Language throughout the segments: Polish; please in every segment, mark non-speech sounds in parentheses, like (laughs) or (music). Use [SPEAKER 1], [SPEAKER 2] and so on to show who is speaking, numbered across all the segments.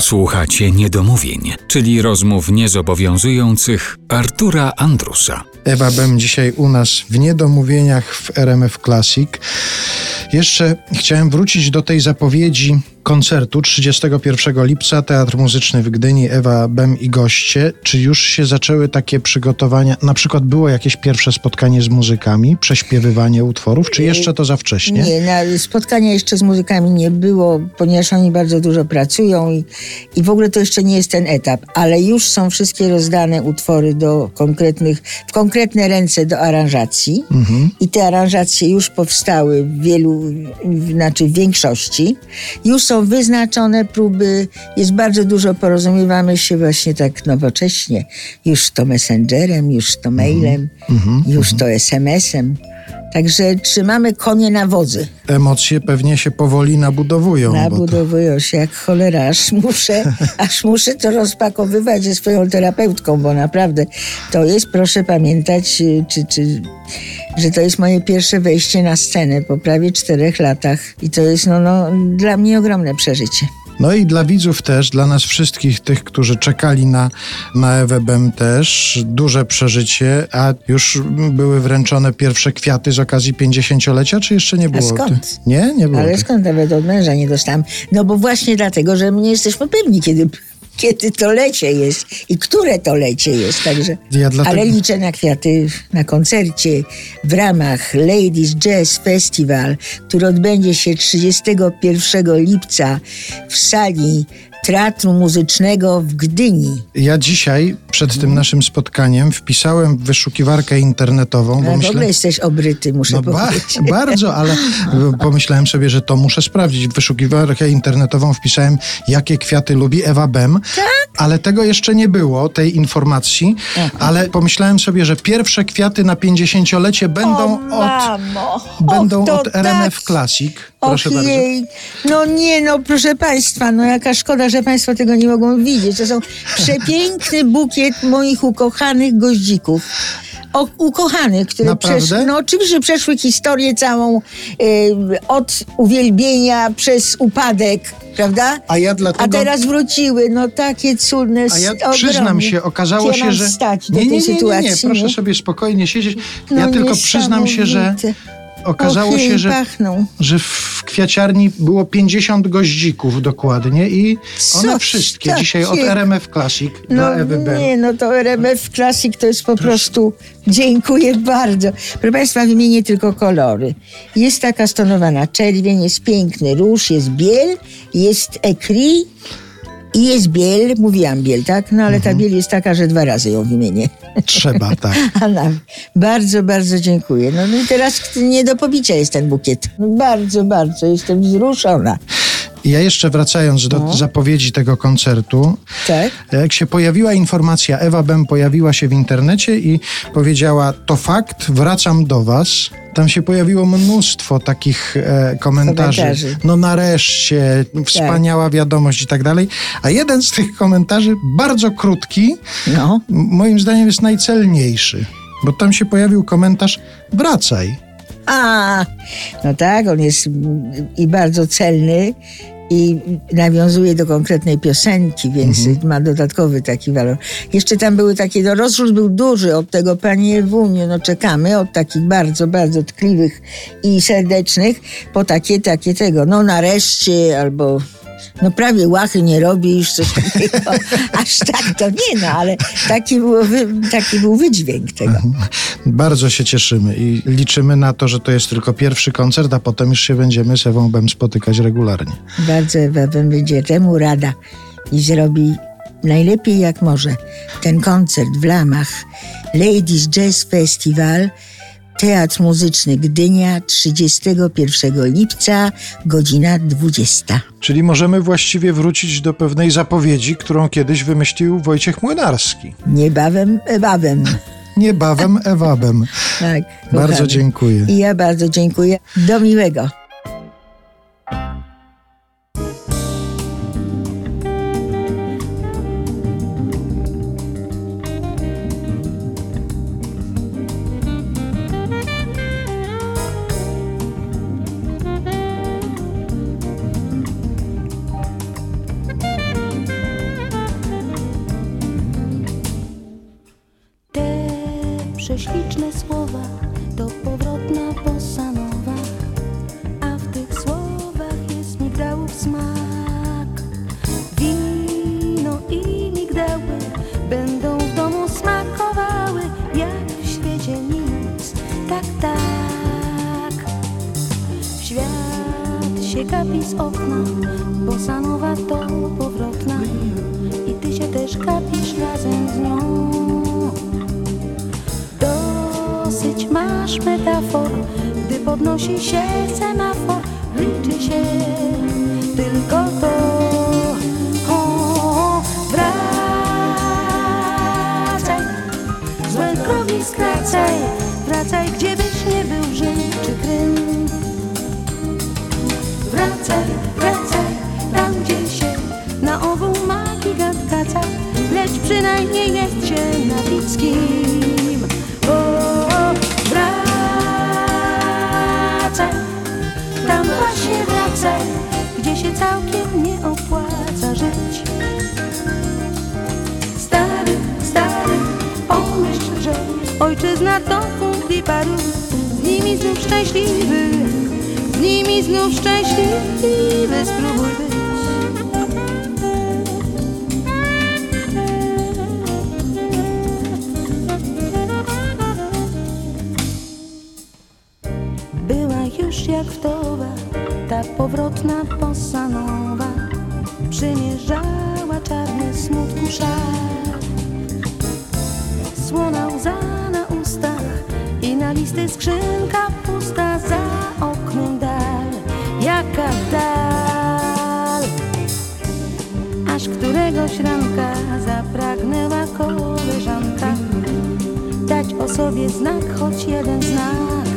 [SPEAKER 1] Słuchacie niedomówień, czyli rozmów niezobowiązujących Artura Andrusa.
[SPEAKER 2] Ewa Bem dzisiaj u nas w Niedomówieniach w RMF Classic. Jeszcze chciałem wrócić do tej zapowiedzi koncertu 31 lipca Teatr Muzyczny w Gdyni, Ewa Bem i goście. Czy już się zaczęły takie przygotowania? Na przykład było jakieś pierwsze spotkanie z muzykami, prześpiewywanie utworów, czy jeszcze to za wcześnie?
[SPEAKER 3] Nie, spotkania jeszcze z muzykami nie było, ponieważ oni bardzo dużo pracują i, i w ogóle to jeszcze nie jest ten etap, ale już są wszystkie rozdane utwory do konkretnych, w konkretne ręce do aranżacji i te aranżacje już powstały w wielu, znaczy w większości. Już są wyznaczone próby, jest bardzo dużo, porozumiewamy się właśnie tak nowocześnie. Już to messengerem, już to mailem, już to SMS-em. Także trzymamy konie na wodzy.
[SPEAKER 2] Emocje pewnie się powoli nabudowują. to...
[SPEAKER 3] Nabudowują się jak cholera, aż muszę, (laughs) aż muszę to rozpakowywać ze swoją terapeutką, bo naprawdę to jest, proszę pamiętać, y, czy, czy, że to jest moje pierwsze wejście na scenę po prawie czterech latach i to jest no, no, dla mnie ogromne przeżycie.
[SPEAKER 2] No i dla widzów też, dla nas wszystkich tych, którzy czekali na, na Ewę Bem też, duże przeżycie, a już były wręczone pierwsze kwiaty z okazji 50-lecia, czy jeszcze nie było?
[SPEAKER 3] skąd?
[SPEAKER 2] Nie? Nie było.
[SPEAKER 3] Ale skąd nawet od męża nie dostałam? No bo właśnie dlatego, że my nie jesteśmy pewni, kiedy, kiedy to lecie jest i które to lecie jest. Także,
[SPEAKER 2] Ja dlatego-
[SPEAKER 3] Ale liczę na kwiaty na koncercie w ramach Ladies Jazz Festival, który odbędzie się 31 lipca w sali Teatru Muzycznego w Gdyni.
[SPEAKER 2] Ja dzisiaj, przed tym naszym spotkaniem, wpisałem w wyszukiwarkę internetową, bo
[SPEAKER 3] Ale w
[SPEAKER 2] myślę...
[SPEAKER 3] ogóle jesteś obryty, muszę
[SPEAKER 2] No ba-
[SPEAKER 3] powiedzieć. (laughs)
[SPEAKER 2] bardzo, ale pomyślałem sobie, że to muszę sprawdzić. W wyszukiwarkę internetową wpisałem, jakie kwiaty lubi Ewa Bem, ale tego jeszcze nie było, tej informacji, ale pomyślałem sobie, że pierwsze kwiaty na 50-lecie będą od,
[SPEAKER 3] mamo,
[SPEAKER 2] będą
[SPEAKER 3] och, to
[SPEAKER 2] od RMF
[SPEAKER 3] tak.
[SPEAKER 2] Classic. Proszę bardzo.
[SPEAKER 3] Ojej, no nie no, proszę Państwa, no jaka szkoda, że Państwo tego nie mogą widzieć. To są przepiękny bukiet moich ukochanych goździków. O, ukochanych, które przeszły, no oczywiście przeszły historię całą e, od uwielbienia przez upadek, prawda?
[SPEAKER 2] A ja dlatego-
[SPEAKER 3] A teraz wróciły, no takie cudne,
[SPEAKER 2] A ja
[SPEAKER 3] ogromnie.
[SPEAKER 2] przyznam się, okazało się, że.
[SPEAKER 3] stać do
[SPEAKER 2] nie, nie,
[SPEAKER 3] tej
[SPEAKER 2] nie, nie,
[SPEAKER 3] sytuacji.
[SPEAKER 2] nie, proszę sobie spokojnie siedzieć.
[SPEAKER 3] No
[SPEAKER 2] ja tylko przyznam się, że. Okazało się, że.
[SPEAKER 3] pachną.
[SPEAKER 2] że w kwiaciarni było 50 goździków dokładnie i one
[SPEAKER 3] Co
[SPEAKER 2] wszystkie dzisiaj od? RMF Classic
[SPEAKER 3] No
[SPEAKER 2] dla Ewy Ben.
[SPEAKER 3] nie, no to RMF Classic to jest po prostu... Dziękuję bardzo. Proszę Państwa, wymienię tylko kolory. Jest taka stonowana czerwień, jest piękny róż, jest biel, jest ekri i jest biel. Mówiłam biel, tak? No ale
[SPEAKER 2] Mhm.
[SPEAKER 3] ta biel jest taka, że dwa razy ją wymienię.
[SPEAKER 2] Trzeba, (laughs) tak.
[SPEAKER 3] Anna, bardzo, bardzo dziękuję. No, no i teraz nie do pobicia jest ten bukiet. No, bardzo, bardzo jestem wzruszona.
[SPEAKER 2] I Ja jeszcze wracając do
[SPEAKER 3] No.
[SPEAKER 2] zapowiedzi tego koncertu,
[SPEAKER 3] Tak?
[SPEAKER 2] jak się pojawiła informacja, Ewa Bem pojawiła się w internecie i powiedziała, to fakt, wracam do was. Tam się pojawiło mnóstwo takich e, komentarzy.
[SPEAKER 3] Komentarzy.
[SPEAKER 2] No nareszcie, wspaniała wiadomość i tak dalej. A jeden z tych komentarzy, bardzo krótki,
[SPEAKER 3] No.
[SPEAKER 2] moim zdaniem jest najcelniejszy. Bo tam się pojawił komentarz, wracaj.
[SPEAKER 3] A, no tak, on jest i bardzo celny i nawiązuje do konkretnej piosenki, więc ma dodatkowy taki walor. Jeszcze tam były takie, no rozrzut był duży od tego Pani Ewuniu, no czekamy od takich bardzo, bardzo tkliwych i serdecznych po takie, takie tego, no nareszcie albo... No prawie łachy nie robisz, coś takiego. (laughs) Aż tak to nie, no ale taki, było taki był wydźwięk tego.
[SPEAKER 2] Bardzo się cieszymy i liczymy na to, że to jest tylko pierwszy koncert, a potem już się będziemy z Ewą Bem spotykać regularnie.
[SPEAKER 3] Bardzo Ewa będzie temu rada i zrobi najlepiej jak może ten koncert w ramach Ladies Jazz Festival Teatr Muzyczny Gdynia 31 lipca, godzina 20.
[SPEAKER 2] Czyli możemy właściwie wrócić do pewnej zapowiedzi, którą kiedyś wymyślił Wojciech Młynarski.
[SPEAKER 3] Niebawem, ewabem. (laughs)
[SPEAKER 2] Niebawem Ewabem.
[SPEAKER 3] Tak,
[SPEAKER 2] Bardzo dziękuję.
[SPEAKER 3] I ja bardzo dziękuję. Do miłego.
[SPEAKER 4] Gapi z okna, to powrotna i ty się też gapisz razem z nią. Dosyć masz metafor, gdy podnosi się semafor, liczy się tylko to. O, wracaj, złe drogi skracaj, wracaj, gdzie ojczyzna to punkt i paru, z nimi znów szczęśliwy, z nimi znów szczęśliwy, spróbuj być. Była już jak wdowa, ta powrotna bossa listy skrzynka pusta Za oknem dal, jaka dal. Aż któregoś ranka zapragnęła koleżanka Dać o sobie znak, choć jeden znak.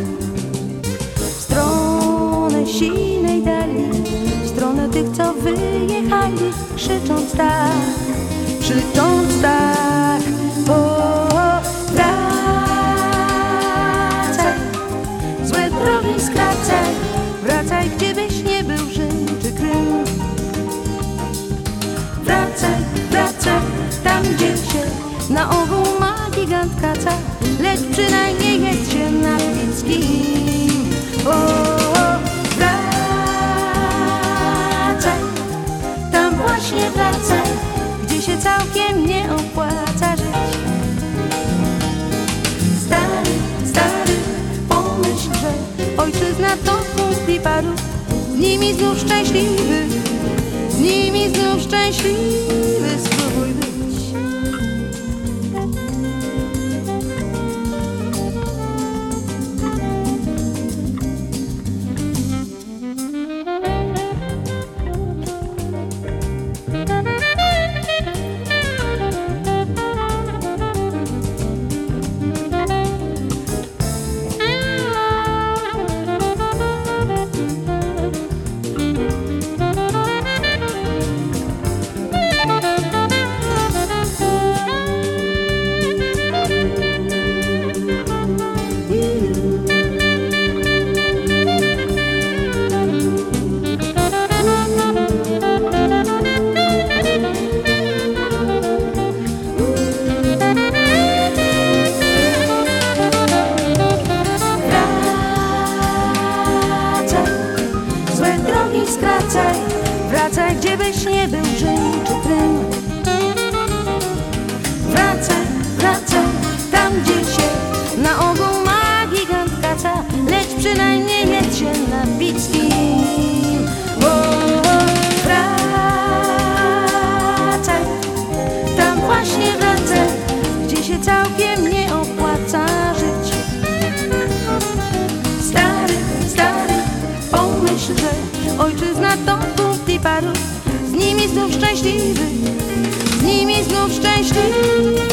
[SPEAKER 4] W stronę silnej dali, w stronę tych, co wyjechali, krzycząc tak, krzycząc tak, przynajmniej jest się na ludzkim. O, wracaj, tam właśnie wracaj, gdzie się całkiem nie opłaca żyć. Stary, stary, pomyśl, że ojczyzna to punkt i paru, z nimi znów szczęśliwy, z nimi znów szczęśliwy, znów szczęśliwy, z nimi znów szczęśliwy